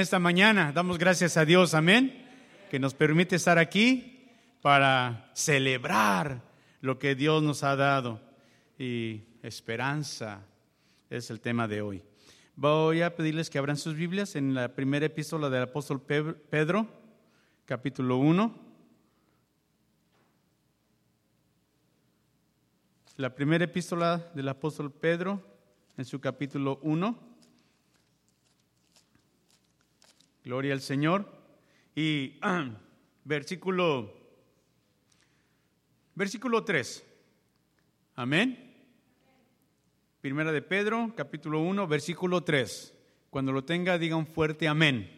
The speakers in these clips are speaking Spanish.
Esta mañana damos gracias a Dios, amén, que nos permite estar aquí para celebrar lo que Dios nos ha dado. Y esperanza es el tema de hoy. Voy a pedirles que abran sus Biblias en la primera epístola del apóstol Pedro, capítulo 1. La primera epístola del apóstol Pedro, en su capítulo 1. Gloria al Señor. Y versículo, versículo 3. Amén. Primera de Pedro, capítulo 1, versículo 3. Cuando lo tenga, diga un fuerte amén.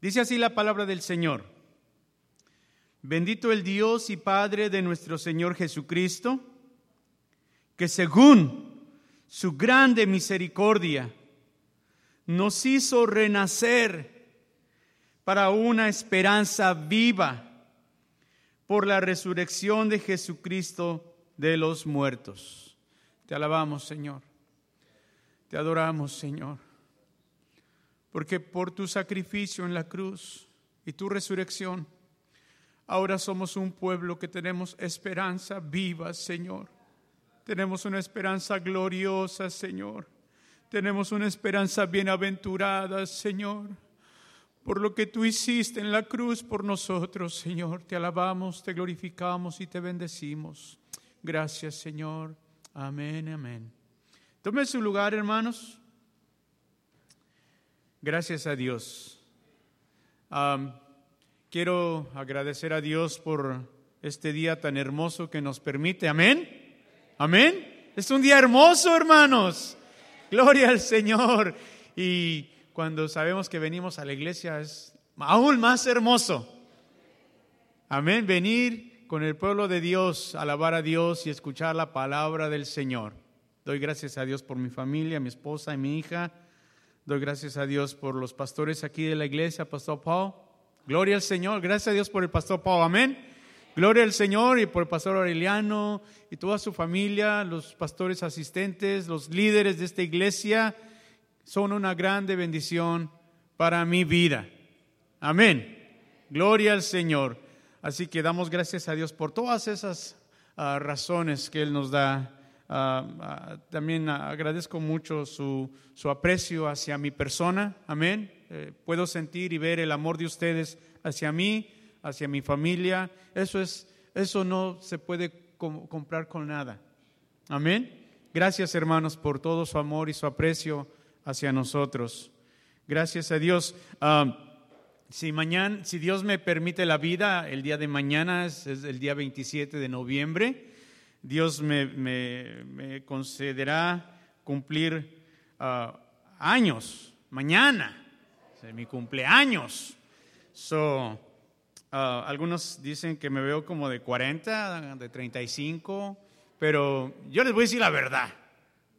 Dice así la palabra del Señor. Bendito el Dios y Padre de nuestro Señor Jesucristo, que según su grande misericordia nos hizo renacer para una esperanza viva por la resurrección de Jesucristo de los muertos. Te alabamos, Señor. Te adoramos, Señor. Porque por tu sacrificio en la cruz y tu resurrección, Ahora somos un pueblo que tenemos esperanza viva, Señor. Tenemos una esperanza gloriosa, Señor. Tenemos una esperanza bienaventurada, Señor. Por lo que tú hiciste en la cruz por nosotros, Señor. Te alabamos, te glorificamos y te bendecimos. Gracias, Señor. Amén, amén. Tome su lugar, hermanos. Gracias a Dios. Quiero agradecer a Dios por este día tan hermoso que nos permite. Amén. Amén. Es un día hermoso, hermanos. Gloria al Señor. Y cuando sabemos que venimos a la iglesia es aún más hermoso. Amén. Venir con el pueblo de Dios, alabar a Dios y escuchar la palabra del Señor. Doy gracias a Dios por mi familia, mi esposa y mi hija. Doy gracias a Dios por los pastores aquí de la iglesia, Pastor Paul. Gloria al Señor. Gracias a Dios por el pastor Pau. Amén. Gloria al Señor y por el pastor Aureliano y toda su familia, los pastores asistentes, los líderes de esta iglesia. Son una grande bendición para mi vida. Amén. Gloria al Señor. Así que damos gracias a Dios por todas esas ah, razones que Él nos da. Ah, ah, también agradezco mucho su, su aprecio hacia mi persona. Amén eh, puedo sentir y ver el amor de ustedes hacia mí, hacia mi familia. Eso, es, eso no se puede comprar con nada. Amén. Gracias hermanos por todo su amor y su aprecio hacia nosotros. Gracias a Dios. Ah, si mañana, si Dios me permite la vida, el día de mañana es, el día 27 de noviembre, Dios me, concederá cumplir ah, años mañana de mi cumpleaños. So, uh, algunos dicen que me veo como de 40, de 35, pero yo les voy a decir la verdad.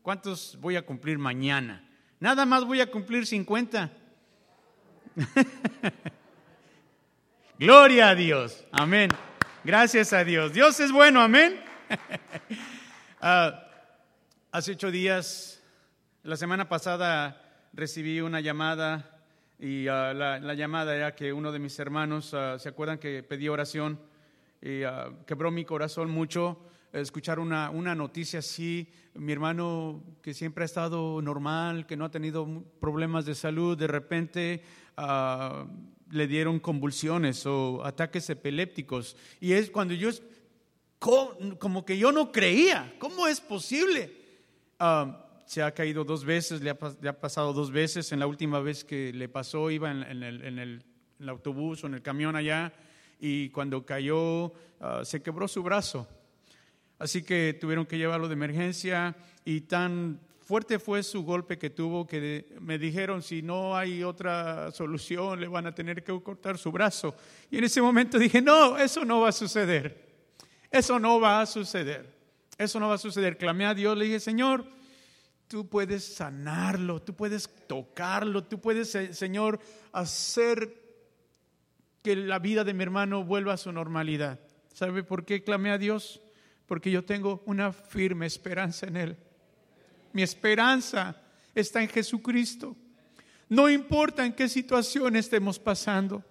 ¿Cuántos voy a cumplir mañana? Nada más voy a cumplir 50. Gloria a Dios. Amén. Gracias a Dios. Dios es bueno. Amén. uh, hace ocho días, la semana pasada, recibí una llamada y ah, la, llamada era que uno de mis hermanos, ah, ¿se acuerdan que pedí oración? Y ah, quebró mi corazón mucho escuchar una, una noticia así. Mi hermano, que siempre ha estado normal, que no ha tenido problemas de salud, de repente le dieron convulsiones o ataques epilépticos. Y es cuando yo, como que yo no creía, ¿cómo es posible? Se ha caído dos veces, le ha, pasado dos veces. En la última vez que le pasó, iba en, el, autobús o en el camión allá y cuando cayó ah, se quebró su brazo. Así que tuvieron que llevarlo de emergencia y tan fuerte fue su golpe que tuvo que me dijeron si no hay otra solución le van a tener que cortar su brazo. Y en ese momento dije, no, eso no va a suceder. Eso no va a suceder. Eso no va a suceder. Clamé a Dios, le dije, Señor, tú puedes sanarlo, tú puedes tocarlo, tú puedes, eh, Señor, hacer que la vida de mi hermano vuelva a su normalidad. ¿Sabe por qué clamé a Dios? Porque yo tengo una firme esperanza en Él. Mi esperanza está en Jesucristo. No importa en qué situación estemos pasando,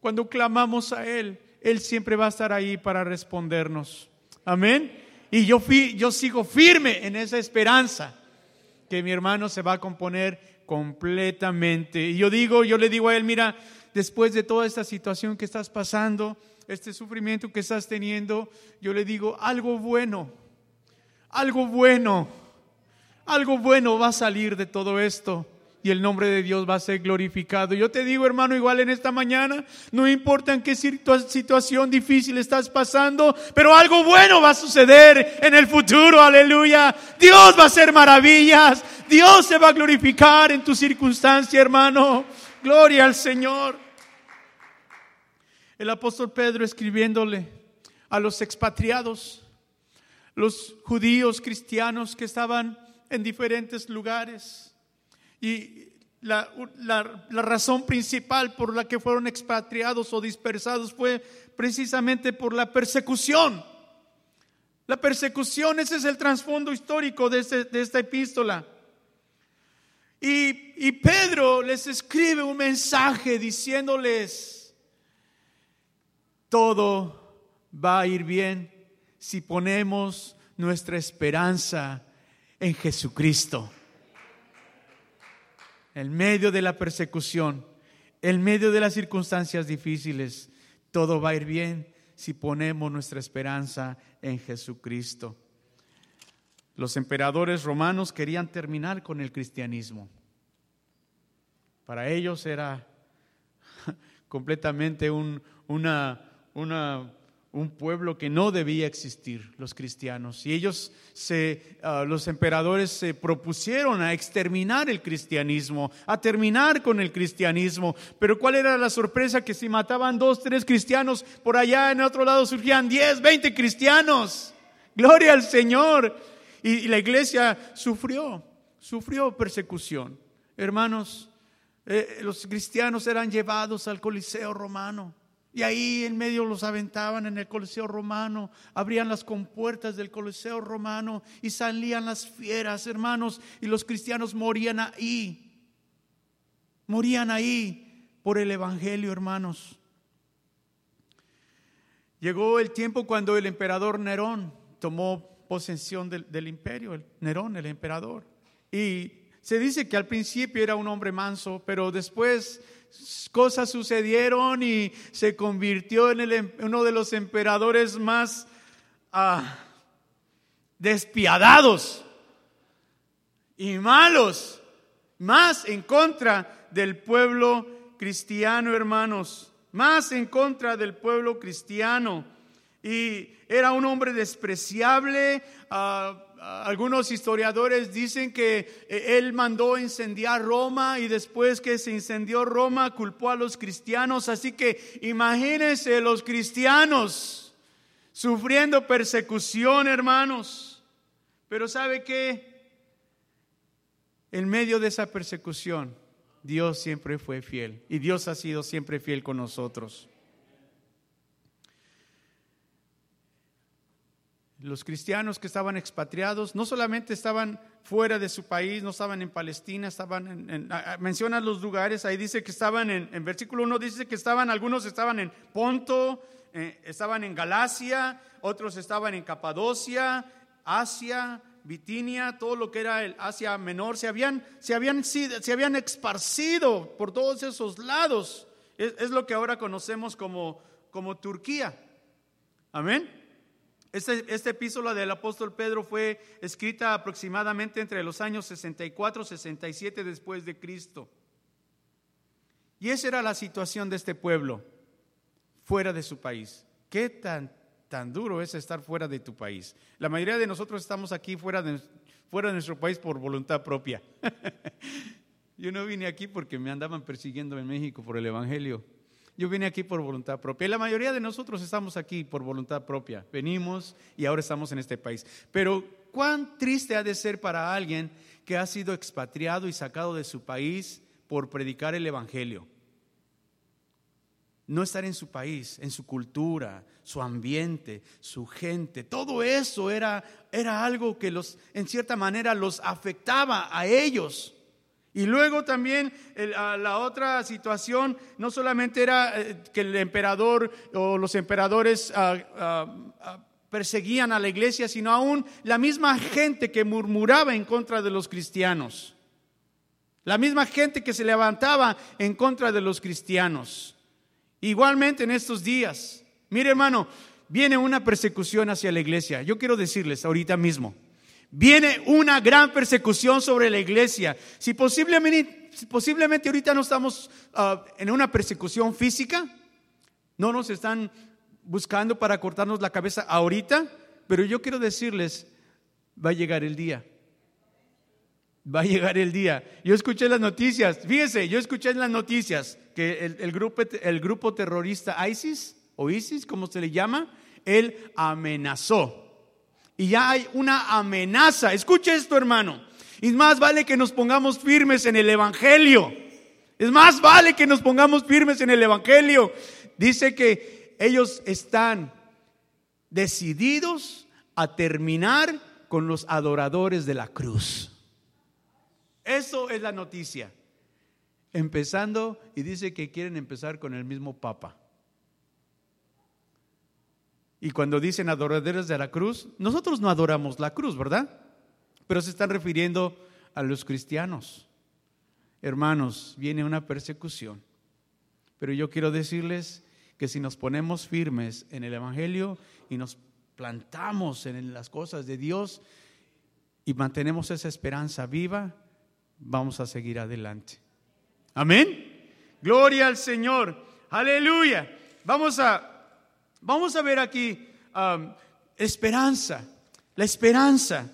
cuando clamamos a Él, Él siempre va a estar ahí para respondernos. Amén. Y yo, fui, yo sigo firme en esa esperanza que mi hermano se va a componer completamente. Y yo digo, yo le digo a él, mira, después de toda esta situación que estás pasando, este sufrimiento que estás teniendo, yo le digo, algo bueno, algo bueno, algo bueno va a salir de todo esto y el nombre de Dios va a ser glorificado. Yo te digo, hermano, igual en esta mañana, no importa en qué situación difícil estás pasando, pero algo bueno va a suceder en el futuro, aleluya. Dios va a hacer maravillas, Dios se va a glorificar en tu circunstancia, hermano. Gloria al Señor. El apóstol Pedro escribiéndole a los expatriados, los judíos cristianos que estaban en diferentes lugares y la, razón principal por la que fueron expatriados o dispersados fue precisamente por la persecución. La persecución, ese es el trasfondo histórico de, este, de esta epístola. Y, y Pedro les escribe un mensaje diciéndoles, todo va a ir bien si ponemos nuestra esperanza en Jesucristo en medio de la persecución, en medio de las circunstancias difíciles, todo va a ir bien si ponemos nuestra esperanza en Jesucristo. Los emperadores romanos querían terminar con el cristianismo. Para ellos era completamente un, una, una un pueblo que no debía existir, los cristianos. Y ellos, se, ah, los emperadores, se propusieron a exterminar el cristianismo, a terminar con el cristianismo. Pero ¿cuál era la sorpresa? Que si mataban dos, tres cristianos, por allá en otro lado surgían diez, veinte cristianos. Gloria al Señor. Y, la iglesia sufrió, sufrió persecución. Hermanos, eh, los cristianos eran llevados al Coliseo romano y ahí en medio los aventaban en el Coliseo romano, abrían las compuertas del Coliseo romano y salían las fieras, hermanos, y los cristianos morían ahí. Morían ahí por el Evangelio, hermanos. Llegó el tiempo cuando el emperador Nerón tomó posesión del, imperio, Nerón, el emperador. Y se dice que al principio era un hombre manso, pero después cosas sucedieron y se convirtió en em, uno de los emperadores más ah, despiadados y malos, más en contra del pueblo cristiano, hermanos, más en contra del pueblo cristiano. Y era un hombre despreciable. Uh, algunos historiadores dicen que eh, él mandó incendiar Roma y después que se incendió Roma culpó a los cristianos. Así que imagínense los cristianos sufriendo persecución, hermanos. Pero ¿sabe qué? En medio de esa persecución, Dios siempre fue fiel y Dios ha sido siempre fiel con nosotros. Los cristianos que estaban expatriados no solamente estaban fuera de su país, no estaban en Palestina, estaban en, menciona los lugares, ahí dice que estaban en, en versículo 1 dice que estaban, algunos estaban en Ponto, eh, estaban en Galacia, otros estaban en Capadocia, Asia, Bitinia, todo lo que era el Asia Menor, se habían, se habían, se habían esparcido por todos esos lados. Es, es lo que ahora conocemos como, como Turquía. Amén. Este, esta epístola del apóstol Pedro fue escrita aproximadamente entre los años 64 y 67 después de Cristo. Y esa era la situación de este pueblo, fuera de su país. ¿Qué tan, tan duro es estar fuera de tu país? La mayoría de nosotros estamos aquí fuera de, fuera de nuestro país por voluntad propia. Yo no vine aquí porque me andaban persiguiendo en México por el Evangelio. Yo vine aquí por voluntad propia. Y la mayoría de nosotros estamos aquí por voluntad propia. Venimos y ahora estamos en este país. Pero cuán triste ha de ser para alguien que ha sido expatriado y sacado de su país por predicar el Evangelio. No estar en su país, en su cultura, su ambiente, su gente. Todo eso era, era algo que los, en cierta manera los afectaba a ellos. Y luego también la otra situación no solamente era eh, que el emperador o los emperadores ah, ah, ah, perseguían a la iglesia, sino aún la misma gente que murmuraba en contra de los cristianos. La misma gente que se levantaba en contra de los cristianos. Igualmente en estos días. Mire hermano, viene una persecución hacia la iglesia. Yo quiero decirles ahorita mismo, viene una gran persecución sobre la iglesia. Si posiblemente, posiblemente ahorita no estamos ah, en una persecución física, no nos están buscando para cortarnos la cabeza ahorita, pero yo quiero decirles, va a llegar el día. Va a llegar el día. Yo escuché las noticias, fíjese, yo escuché en las noticias que el, grupo, el grupo terrorista ISIS, o ISIS, como se le llama, él amenazó. Y ya hay una amenaza. Escuche esto, hermano. Y más vale que nos pongamos firmes en el Evangelio. Es más vale que nos pongamos firmes en el Evangelio. Dice que ellos están decididos a terminar con los adoradores de la cruz. Eso es la noticia. Empezando, y dice que quieren empezar con el mismo Papa. Y cuando dicen adoradores de la cruz, nosotros no adoramos la cruz, ¿verdad? Pero se están refiriendo a los cristianos. Hermanos, viene una persecución. Pero yo quiero decirles que si nos ponemos firmes en el Evangelio y nos plantamos en las cosas de Dios y mantenemos esa esperanza viva, vamos a seguir adelante. Amén. Gloria al Señor. Aleluya. Vamos a, vamos a ver aquí um, esperanza. La esperanza.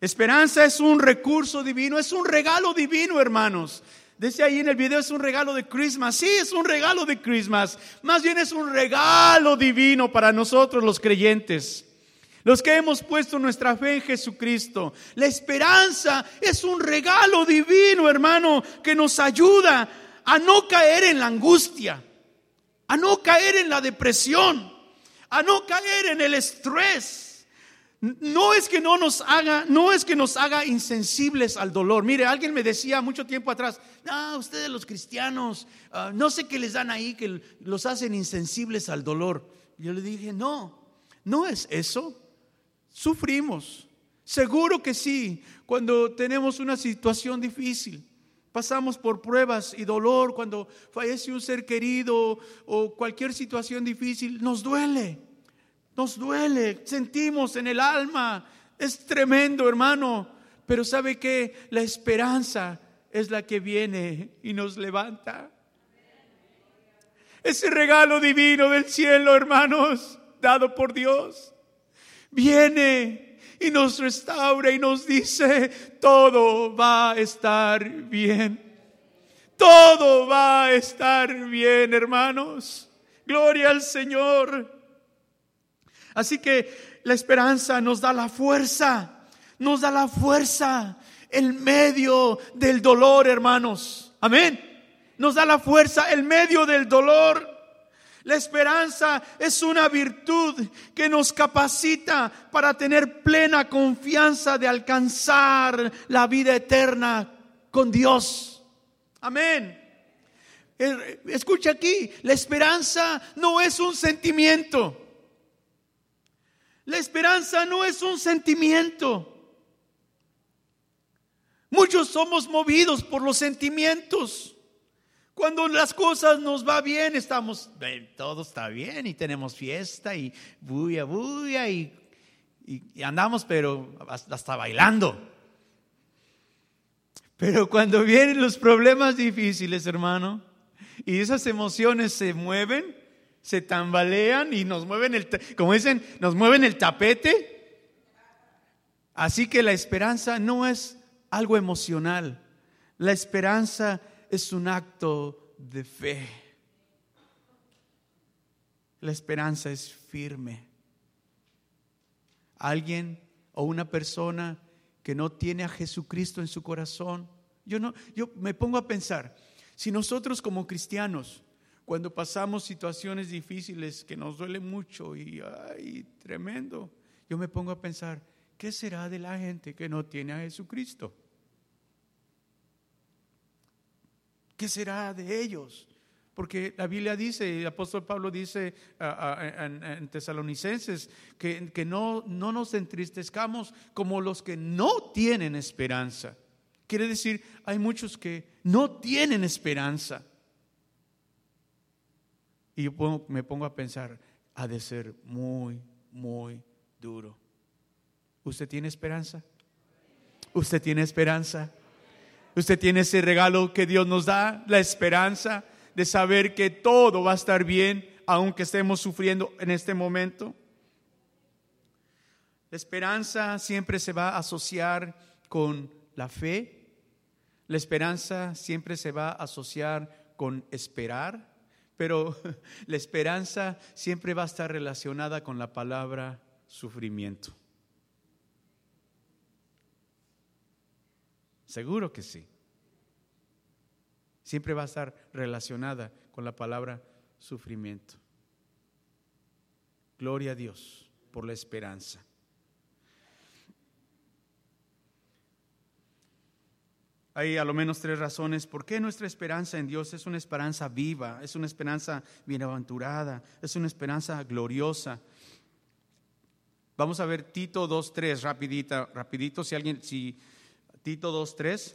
Esperanza es un recurso divino, es un regalo divino, hermanos. Dice ahí en el video, es un regalo de Christmas. Sí, es un regalo de Christmas. Más bien es un regalo divino para nosotros los creyentes. Los que hemos puesto nuestra fe en Jesucristo. La esperanza es un regalo divino, hermano, que nos ayuda a no caer en la angustia, a no caer en la depresión, a no caer en el estrés no es que no nos haga, no es que nos haga insensibles al dolor. Mire, alguien me decía mucho tiempo atrás, no, ustedes los cristianos, ah, no sé qué les dan ahí que los hacen insensibles al dolor. Yo le dije, no, no es eso. Sufrimos, seguro que sí, cuando tenemos una situación difícil. Pasamos por pruebas y dolor cuando fallece un ser querido o cualquier situación difícil, nos duele. Nos duele, sentimos en el alma. Es tremendo, hermano. Pero ¿sabe que La esperanza es la que viene y nos levanta. Ese regalo divino del cielo, hermanos, dado por Dios, viene y nos restaura y nos dice, todo va a estar bien. Todo va a estar bien, hermanos. Gloria al Señor. Así que la esperanza nos da la fuerza, nos da la fuerza en medio del dolor, hermanos. Amén. Nos da la fuerza en medio del dolor. La esperanza es una virtud que nos capacita para tener plena confianza de alcanzar la vida eterna con Dios. Amén. Eh, escucha aquí, la esperanza no es un sentimiento. La esperanza no es un sentimiento. Muchos somos movidos por los sentimientos. Cuando las cosas nos va bien, estamos, todo está bien y tenemos fiesta y bulla, bulla y, y, andamos, pero hasta bailando. Pero cuando vienen los problemas difíciles, hermano, y esas emociones se mueven, se tambalean y nos mueven el, como dicen, nos mueven el tapete. Así que la esperanza no es algo emocional. La esperanza es un acto de fe. La esperanza es firme. Alguien o una persona que no tiene a Jesucristo en su corazón, yo no yo me pongo a pensar, si nosotros como cristianos cuando pasamos situaciones difíciles que nos duele mucho y ay, tremendo, yo me pongo a pensar, ¿qué será de la gente que no tiene a Jesucristo? ¿Qué será de ellos? Porque la Biblia dice, el apóstol Pablo dice en, Tesalonicenses, que, que no, no nos entristezcamos como los que no tienen esperanza. Quiere decir, hay muchos que no tienen esperanza. Y yo me pongo a pensar, ha de ser muy, muy duro. ¿Usted tiene esperanza? ¿Usted tiene esperanza? ¿Usted tiene ese regalo que Dios nos da? La esperanza de saber que todo va a estar bien aunque estemos sufriendo en este momento. La esperanza siempre se va a asociar con la fe. La esperanza siempre se va a asociar con esperar, pero la esperanza siempre va a estar relacionada con la palabra sufrimiento. Seguro que sí. Siempre va a estar relacionada con la palabra sufrimiento. Gloria a Dios por la esperanza. Hay a lo menos tres razones por qué nuestra esperanza en Dios es una esperanza viva, es una esperanza bienaventurada, es una esperanza gloriosa. Vamos a ver Tito 2.3, rapidita, rapidito, si alguien, si Tito 2.3.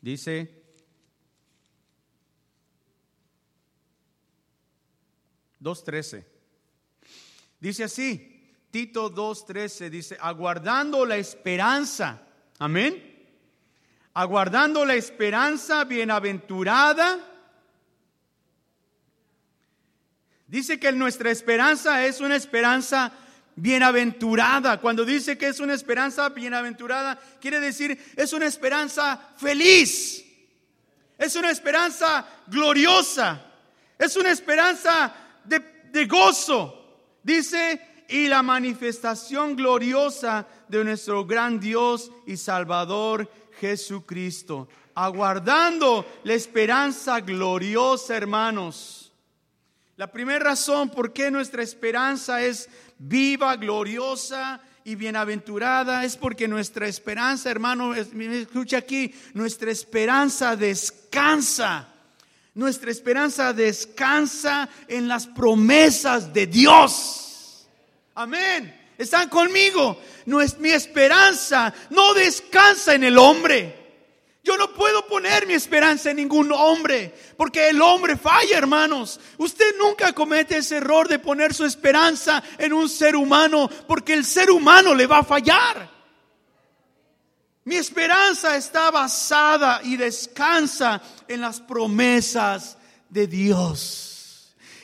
Dice, dos trece. Dice así, Tito 2.13 dice, aguardando la esperanza, amén, aguardando la esperanza bienaventurada. Dice que nuestra esperanza es una esperanza bienaventurada. Cuando dice que es una esperanza bienaventurada, quiere decir es una esperanza feliz. Es una esperanza gloriosa. Es una esperanza de, de gozo. Dice, y la manifestación gloriosa de nuestro gran Dios y Salvador Jesucristo. Aguardando la esperanza gloriosa, hermanos. La primera razón por qué nuestra esperanza es viva, gloriosa y bienaventurada es porque nuestra esperanza, hermano, escucha aquí, nuestra esperanza descansa. Nuestra esperanza descansa en las promesas de Dios. Amén. ¿Están conmigo? No es mi esperanza, no descansa en el hombre. Yo no puedo poner mi esperanza en ningún hombre, porque el hombre falla, hermanos. Usted nunca comete ese error de poner su esperanza en un ser humano, porque el ser humano le va a fallar. Mi esperanza está basada y descansa en las promesas de Dios.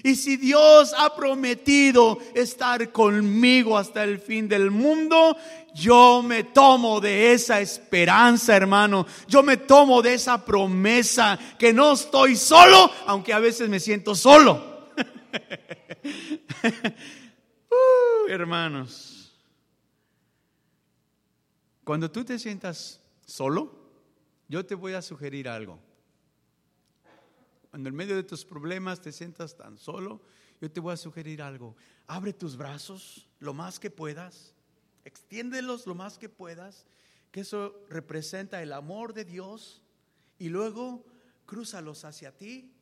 Y si Dios ha prometido estar conmigo hasta el fin del mundo, yo me tomo de esa esperanza, hermano. Yo me tomo de esa promesa que no estoy solo, aunque a veces me siento solo. uh, hermanos, cuando tú te sientas solo, yo te voy a sugerir algo. Cuando en medio de tus problemas te sientas tan solo, yo te voy a sugerir algo. Abre tus brazos lo más que puedas, extiéndelos lo más que puedas, que eso representa el amor de Dios, y luego crúzalos hacia ti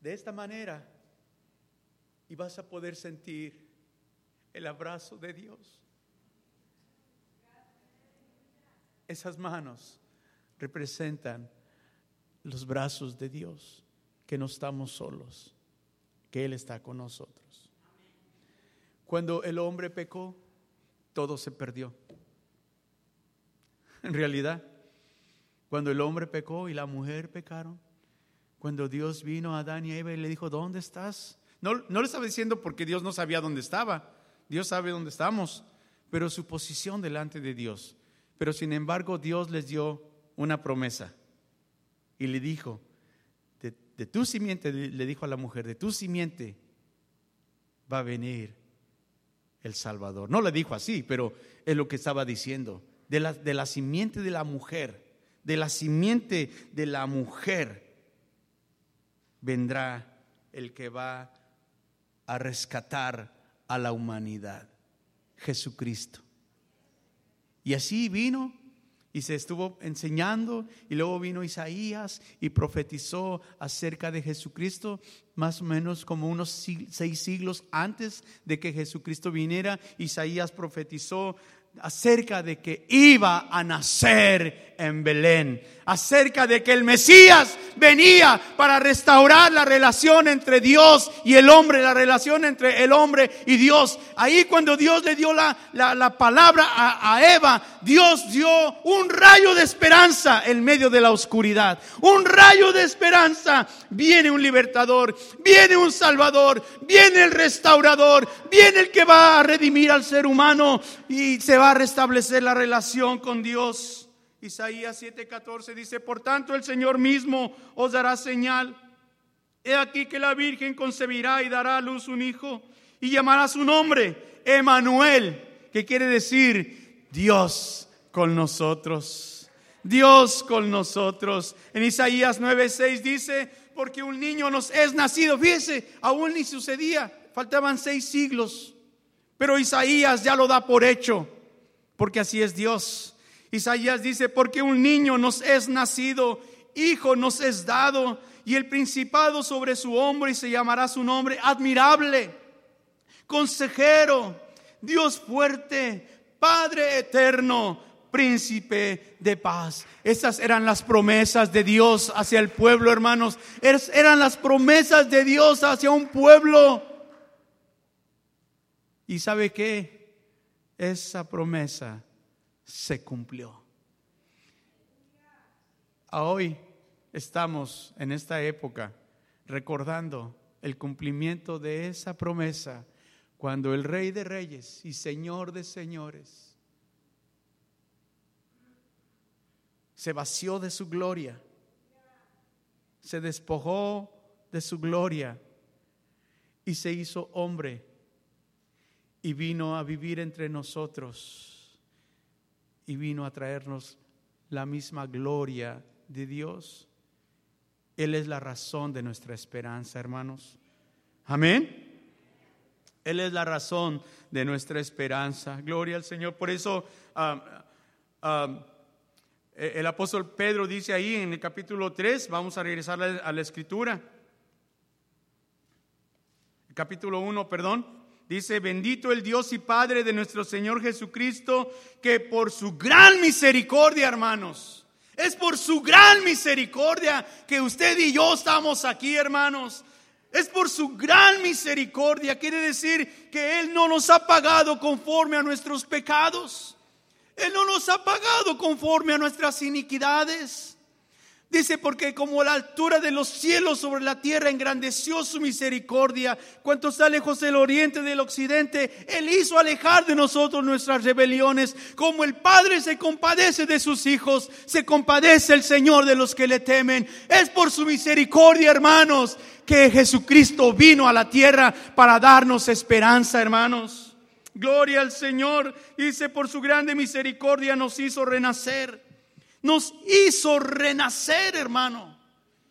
de esta manera y vas a poder sentir el abrazo de Dios. Esas manos representan los brazos de Dios que no estamos solos, que Él está con nosotros. Cuando el hombre pecó, todo se perdió. En realidad, cuando el hombre pecó y la mujer pecaron, cuando Dios vino a Adán y a Eva y le dijo, ¿dónde estás? No, no le estaba diciendo porque Dios no sabía dónde estaba. Dios sabe dónde estamos, pero su posición delante de Dios. Pero sin embargo, Dios les dio una promesa y le dijo, de tu simiente, le dijo a la mujer, de tu simiente va a venir el Salvador. No le dijo así, pero es lo que estaba diciendo. De la, de la simiente de la mujer, de la simiente de la mujer, vendrá el que va a rescatar a la humanidad, Jesucristo. Y así vino y se estuvo enseñando y luego vino Isaías y profetizó acerca de Jesucristo más o menos como unos seis siglos antes de que Jesucristo viniera. Isaías profetizó acerca de que iba a nacer en Belén, acerca de que el Mesías venía para restaurar la relación entre Dios y el hombre, la relación entre el hombre y Dios. Ahí cuando Dios le dio la, la, palabra a, a, Eva, Dios dio un rayo de esperanza en medio de la oscuridad. Un rayo de esperanza. Viene un libertador, viene un salvador, viene el restaurador, viene el que va a redimir al ser humano y se va a restablecer la relación con Dios. Isaías 7:14 dice, por tanto el Señor mismo os dará señal. He aquí que la Virgen concebirá y dará a luz un hijo y llamará su nombre Emanuel, que quiere decir Dios con nosotros. Dios con nosotros. En Isaías 9:6 dice, porque un niño nos es nacido. Fíjese, aún ni sucedía, faltaban seis siglos. Pero Isaías ya lo da por hecho, porque así es Dios. Isaías dice, porque un niño nos es nacido, hijo nos es dado, y el principado sobre su hombro, y se llamará su nombre admirable, consejero, Dios fuerte, Padre eterno, príncipe de paz. Esas eran las promesas de Dios hacia el pueblo, hermanos. Eran las promesas de Dios hacia un pueblo. ¿Y sabe qué? Esa promesa se cumplió. Hoy estamos en esta época recordando el cumplimiento de esa promesa cuando el Rey de Reyes y Señor de Señores se vació de su gloria, se despojó de su gloria y se hizo hombre y vino a vivir entre nosotros y vino a traernos la misma gloria de Dios. Él es la razón de nuestra esperanza, hermanos. Amén. Él es la razón de nuestra esperanza. Gloria al Señor. Por eso e, el apóstol Pedro dice ahí en el capítulo 3, vamos a regresar a la escritura. capítulo 1, perdón. Dice, bendito el Dios y Padre de nuestro Señor Jesucristo, que por su gran misericordia, hermanos, es por su gran misericordia que usted y yo estamos aquí, hermanos. Es por su gran misericordia. Quiere decir que Él no nos ha pagado conforme a nuestros pecados. Él no nos ha pagado conforme a nuestras iniquidades. Dice, porque como la altura de los cielos sobre la tierra engrandeció su misericordia, cuanto está lejos del oriente del occidente, Él hizo alejar de nosotros nuestras rebeliones. Como el Padre se compadece de sus hijos, se compadece el Señor de los que le temen. Es por su misericordia, hermanos, que Jesucristo vino a la tierra para darnos esperanza, hermanos. Gloria al Señor. Dice, por su grande misericordia nos hizo renacer nos hizo renacer, hermano.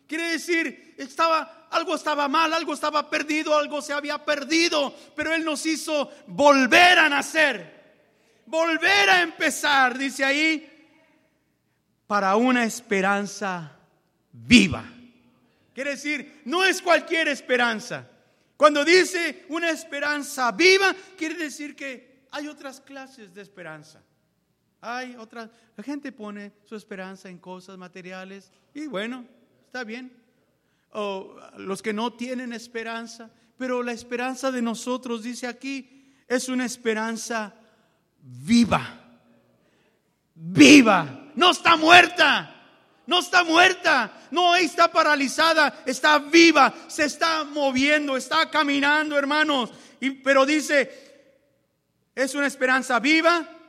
Quiere decir, estaba algo estaba mal, algo estaba perdido, algo se había perdido, pero él nos hizo volver a nacer. Volver a empezar, dice ahí, para una esperanza viva. Quiere decir, no es cualquier esperanza. Cuando dice una esperanza viva, quiere decir que hay otras clases de esperanza. Hay otra, la gente pone su esperanza en cosas materiales y bueno, está bien. O los que no tienen esperanza, pero la esperanza de nosotros, dice aquí, es una esperanza viva. Viva, no está muerta. No está muerta, no está paralizada, está viva, se está moviendo, está caminando, hermanos. Y, pero dice, es una esperanza viva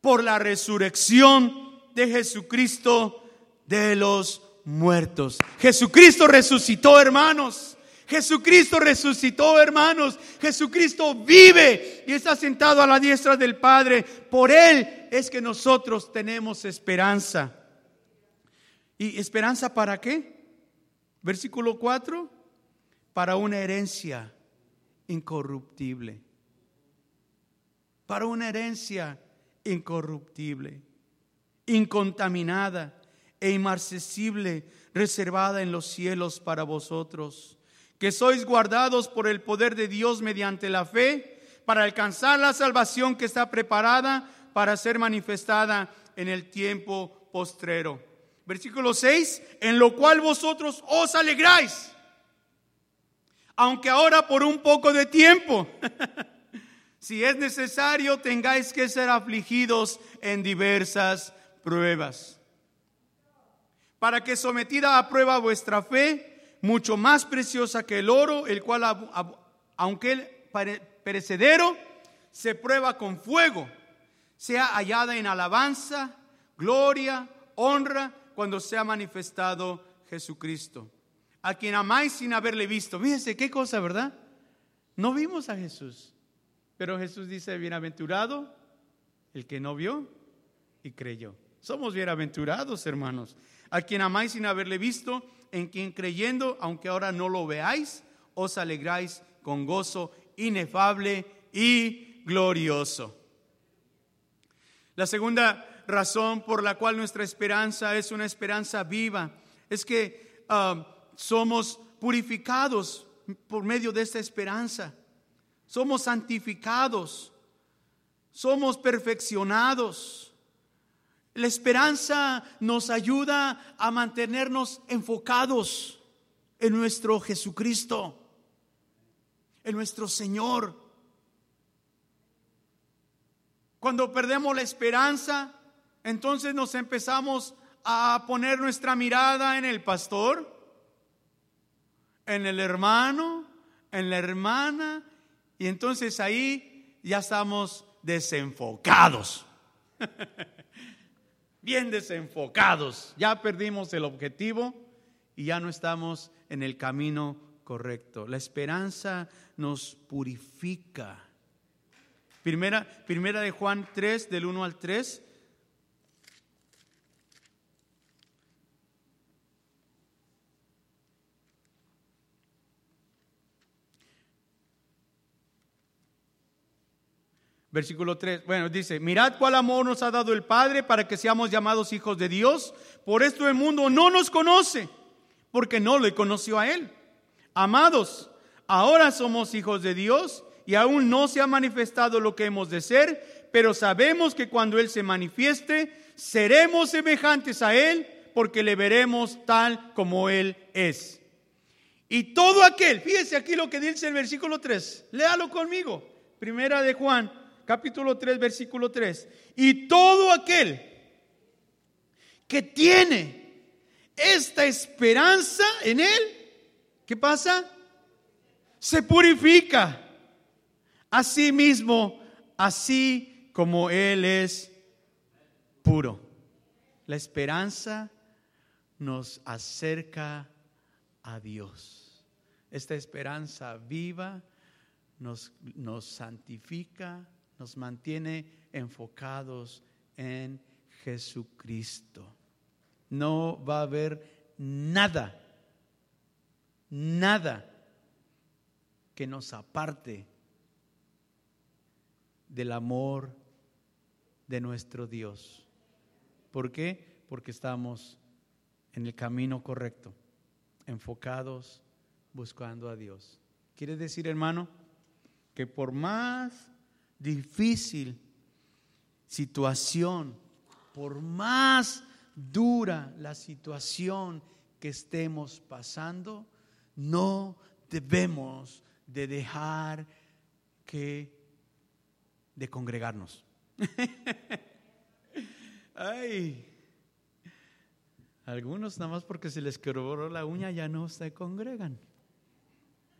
por la resurrección de Jesucristo de los muertos. Jesucristo resucitó, hermanos. Jesucristo resucitó, hermanos. Jesucristo vive y está sentado a la diestra del Padre. Por Él es que nosotros tenemos esperanza. ¿Y esperanza para qué? Versículo 4. Para una herencia incorruptible. Para una herencia incorruptible, incontaminada e inmarcesible, reservada en los cielos para vosotros, que sois guardados por el poder de Dios mediante la fe, para alcanzar la salvación que está preparada para ser manifestada en el tiempo postrero. Versículo 6, en lo cual vosotros os alegráis, aunque ahora por un poco de tiempo. si es necesario, tengáis que ser afligidos en diversas pruebas. Para que sometida a prueba vuestra fe, mucho más preciosa que el oro, el cual, aunque perecedero, se prueba con fuego, sea hallada en alabanza, gloria, honra, cuando sea manifestado Jesucristo, a quien amáis sin haberle visto. Fíjense qué cosa, ¿verdad? No vimos a Jesús. Pero Jesús dice, bienaventurado el que no vio y creyó. Somos bienaventurados, hermanos. A quien amáis sin haberle visto, en quien creyendo, aunque ahora no lo veáis, os alegráis con gozo inefable y glorioso. La segunda razón por la cual nuestra esperanza es una esperanza viva es que ah, somos purificados por medio de esta esperanza somos santificados, somos perfeccionados. La esperanza nos ayuda a mantenernos enfocados en nuestro Jesucristo, en nuestro Señor. Cuando perdemos la esperanza, entonces nos empezamos a poner nuestra mirada en el pastor, en el hermano, en la hermana, y entonces ahí ya estamos desenfocados. Bien desenfocados. Ya perdimos el objetivo y ya no estamos en el camino correcto. La esperanza nos purifica. Primera, primera de Juan 3, del 1 al 3. Versículo 3, bueno, dice, mirad cuál amor nos ha dado el Padre para que seamos llamados hijos de Dios. Por esto el mundo no nos conoce, porque no le conoció a Él. Amados, ahora somos hijos de Dios y aún no se ha manifestado lo que hemos de ser, pero sabemos que cuando Él se manifieste, seremos semejantes a Él, porque le veremos tal como Él es. Y todo aquel, fíjese aquí lo que dice el versículo 3, léalo conmigo, primera de Juan capítulo 3, versículo 3. Y todo aquel que tiene esta esperanza en Él, ¿qué pasa? Se purifica a sí mismo, así como Él es puro. La esperanza nos acerca a Dios. Esta esperanza viva nos, nos santifica, nos mantiene enfocados en Jesucristo. No va a haber nada, nada que nos aparte del amor de nuestro Dios. ¿Por qué? Porque estamos en el camino correcto, enfocados, buscando a Dios. ¿Quiere decir, hermano, que por más difícil situación, por más dura la situación que estemos pasando, no debemos de dejar que de congregarnos. Ay, algunos nada más porque se les quebró la uña ya no se congregan.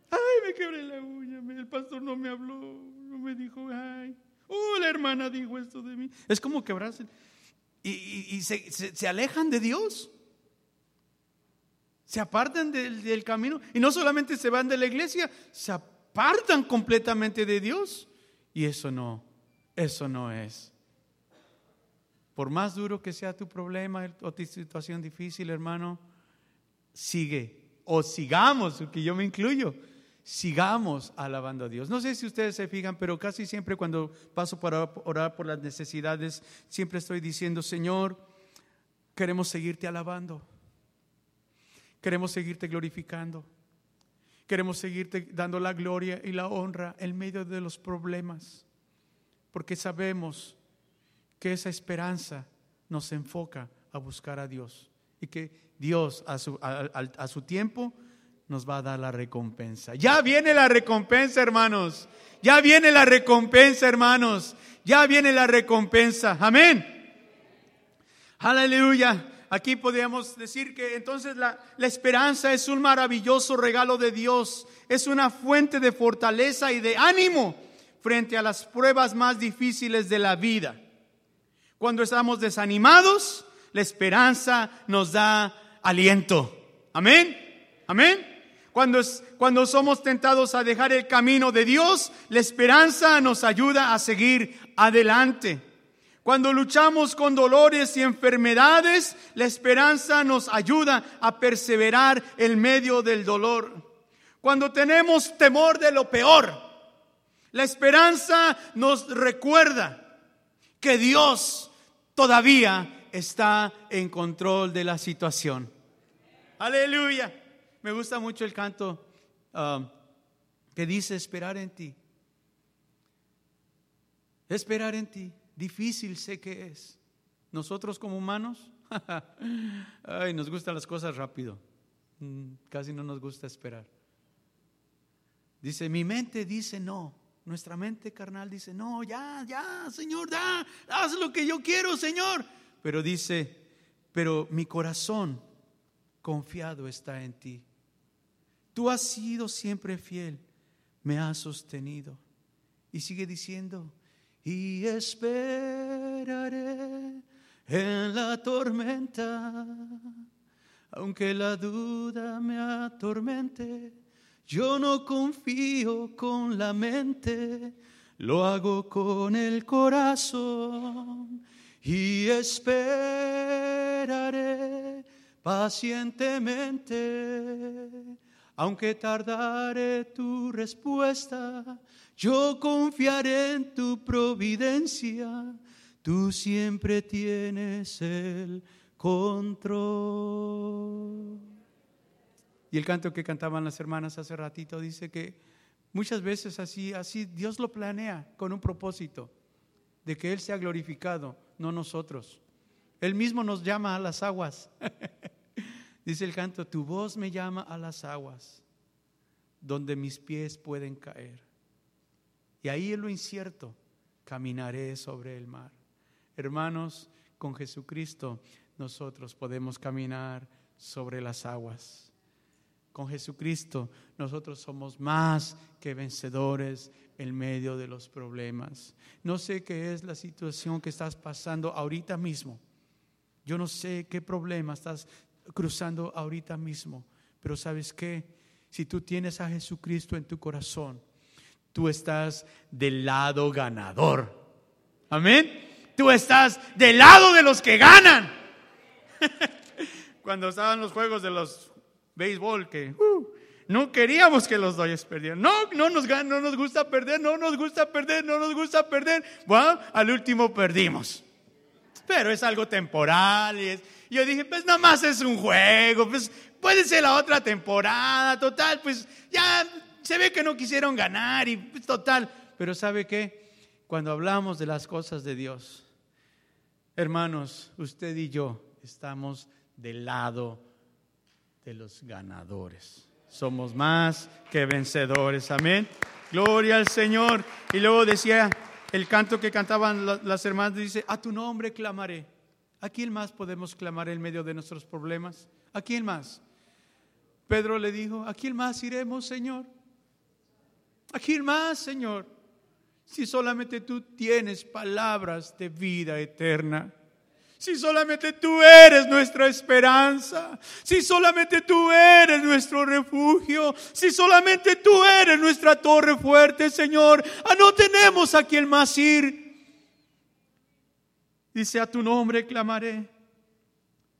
Ay, me quebré la uña, el pastor no me habló me dijo, ay, oh, la hermana dijo esto de mí. Es como quebrarse. Y, se, alejan de Dios. Se apartan del, del camino. Y no solamente se van de la iglesia, se apartan completamente de Dios. Y eso no, eso no es. Por más duro que sea tu problema o tu situación difícil, hermano, sigue o sigamos, que yo me incluyo, sigamos alabando a Dios. No sé si ustedes se fijan, pero casi siempre cuando paso para orar por las necesidades, siempre estoy diciendo, Señor, queremos seguirte alabando. Queremos seguirte glorificando. Queremos seguirte dando la gloria y la honra en medio de los problemas. Porque sabemos que esa esperanza nos enfoca a buscar a Dios y que Dios a su, a, su tiempo nos va a dar la recompensa. Ya viene la recompensa, hermanos. Ya viene la recompensa, hermanos. Ya viene la recompensa. Amén. Aleluya. Aquí podríamos decir que entonces la, esperanza es un maravilloso regalo de Dios. Es una fuente de fortaleza y de ánimo frente a las pruebas más difíciles de la vida. Cuando estamos desanimados, la esperanza nos da aliento. Amén. Amén. Cuando, cuando somos tentados a dejar el camino de Dios, la esperanza nos ayuda a seguir adelante. Cuando luchamos con dolores y enfermedades, la esperanza nos ayuda a perseverar en medio del dolor. Cuando tenemos temor de lo peor, la esperanza nos recuerda que Dios todavía está en control de la situación. Aleluya. Me gusta mucho el canto um, que dice esperar en ti. Esperar en ti. Difícil sé que es. Nosotros como humanos, ay, nos gustan las cosas rápido. Mm, casi no nos gusta esperar. Dice, mi mente dice no. Nuestra mente carnal dice, no, ya, ya, Señor, da, haz lo que yo quiero, Señor. Pero dice, pero mi corazón confiado está en ti. Tú has sido siempre fiel, me has sostenido. Y sigue diciendo, y esperaré en la tormenta, aunque la duda me atormente yo no confío con la mente, lo hago con el corazón y esperaré pacientemente. Aunque tardare tu respuesta, yo confiaré en tu providencia. Tú siempre tienes el control. Y el canto que cantaban las hermanas hace ratito dice que muchas veces así, así Dios lo planea con un propósito de que Él sea glorificado, no nosotros. Él mismo nos llama a las aguas. dice el canto, tu voz me llama a las aguas, donde mis pies pueden caer. Y ahí en lo incierto caminaré sobre el mar. Hermanos, con Jesucristo nosotros podemos caminar sobre las aguas con Jesucristo, nosotros somos más que vencedores en medio de los problemas. No sé qué es la situación que estás pasando ahorita mismo. Yo no sé qué problema estás cruzando ahorita mismo. Pero sabes qué? Si tú tienes a Jesucristo en tu corazón, tú estás del lado ganador. Amén. Tú estás del lado de los que ganan. Cuando estaban los juegos de los béisbol que uh, no queríamos que los Dodgers perdieran. No, no nos, no nos gusta perder, no nos gusta perder, no nos gusta perder. Bueno, al último perdimos. Pero es algo temporal. Y yo dije, pues nada más es un juego, pues puede ser la otra temporada, total, pues ya se ve que no quisieron ganar y pues, total. Pero ¿sabe qué? Cuando hablamos de las cosas de Dios, hermanos, usted y yo estamos del lado de los ganadores. Somos más que vencedores. Amén. Gloria al Señor. Y luego decía el canto que cantaban las hermanas, dice, a tu nombre clamaré. ¿A quién más podemos clamar en medio de nuestros problemas? ¿A quién más? Pedro le dijo, ¿a quién más iremos, Señor? ¿A quién más, Señor? Si solamente tú tienes palabras de vida eterna. Si solamente tú eres nuestra esperanza, si solamente tú eres nuestro refugio, si solamente tú eres nuestra torre fuerte, Señor, ah, no tenemos a quien más ir. Dice, a tu nombre clamaré,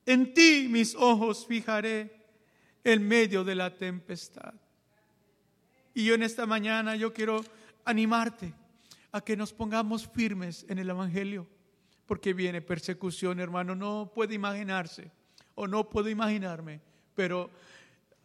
en ti mis ojos fijaré en medio de la tempestad. Y yo en esta mañana yo quiero animarte a que nos pongamos firmes en el Evangelio, porque viene persecución, hermano, no puede imaginarse o no puedo imaginarme, pero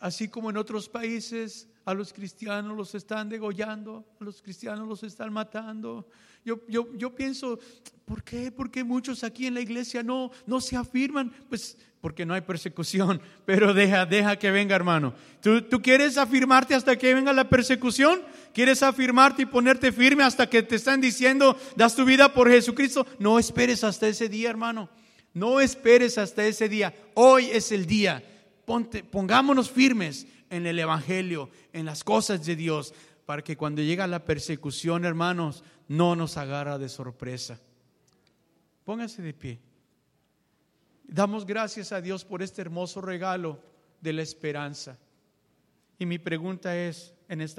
así como en otros países a los cristianos los están degollando, a los cristianos los están matando. Yo, yo, yo pienso, ¿por qué? ¿Por qué muchos aquí en la iglesia no, no se afirman? Pues porque no hay persecución, pero deja, deja que venga hermano. ¿Tú, ¿Tú quieres afirmarte hasta que venga la persecución? ¿Quieres afirmarte y ponerte firme hasta que te están diciendo, das tu vida por Jesucristo? No esperes hasta ese día, hermano. No esperes hasta ese día. Hoy es el día. Ponte, pongámonos firmes en el Evangelio, en las cosas de Dios, para que cuando llega la persecución, hermanos, no nos agarra de sorpresa. Póngase de pie. Damos gracias a Dios por este hermoso regalo de la esperanza. Y mi pregunta es, en esta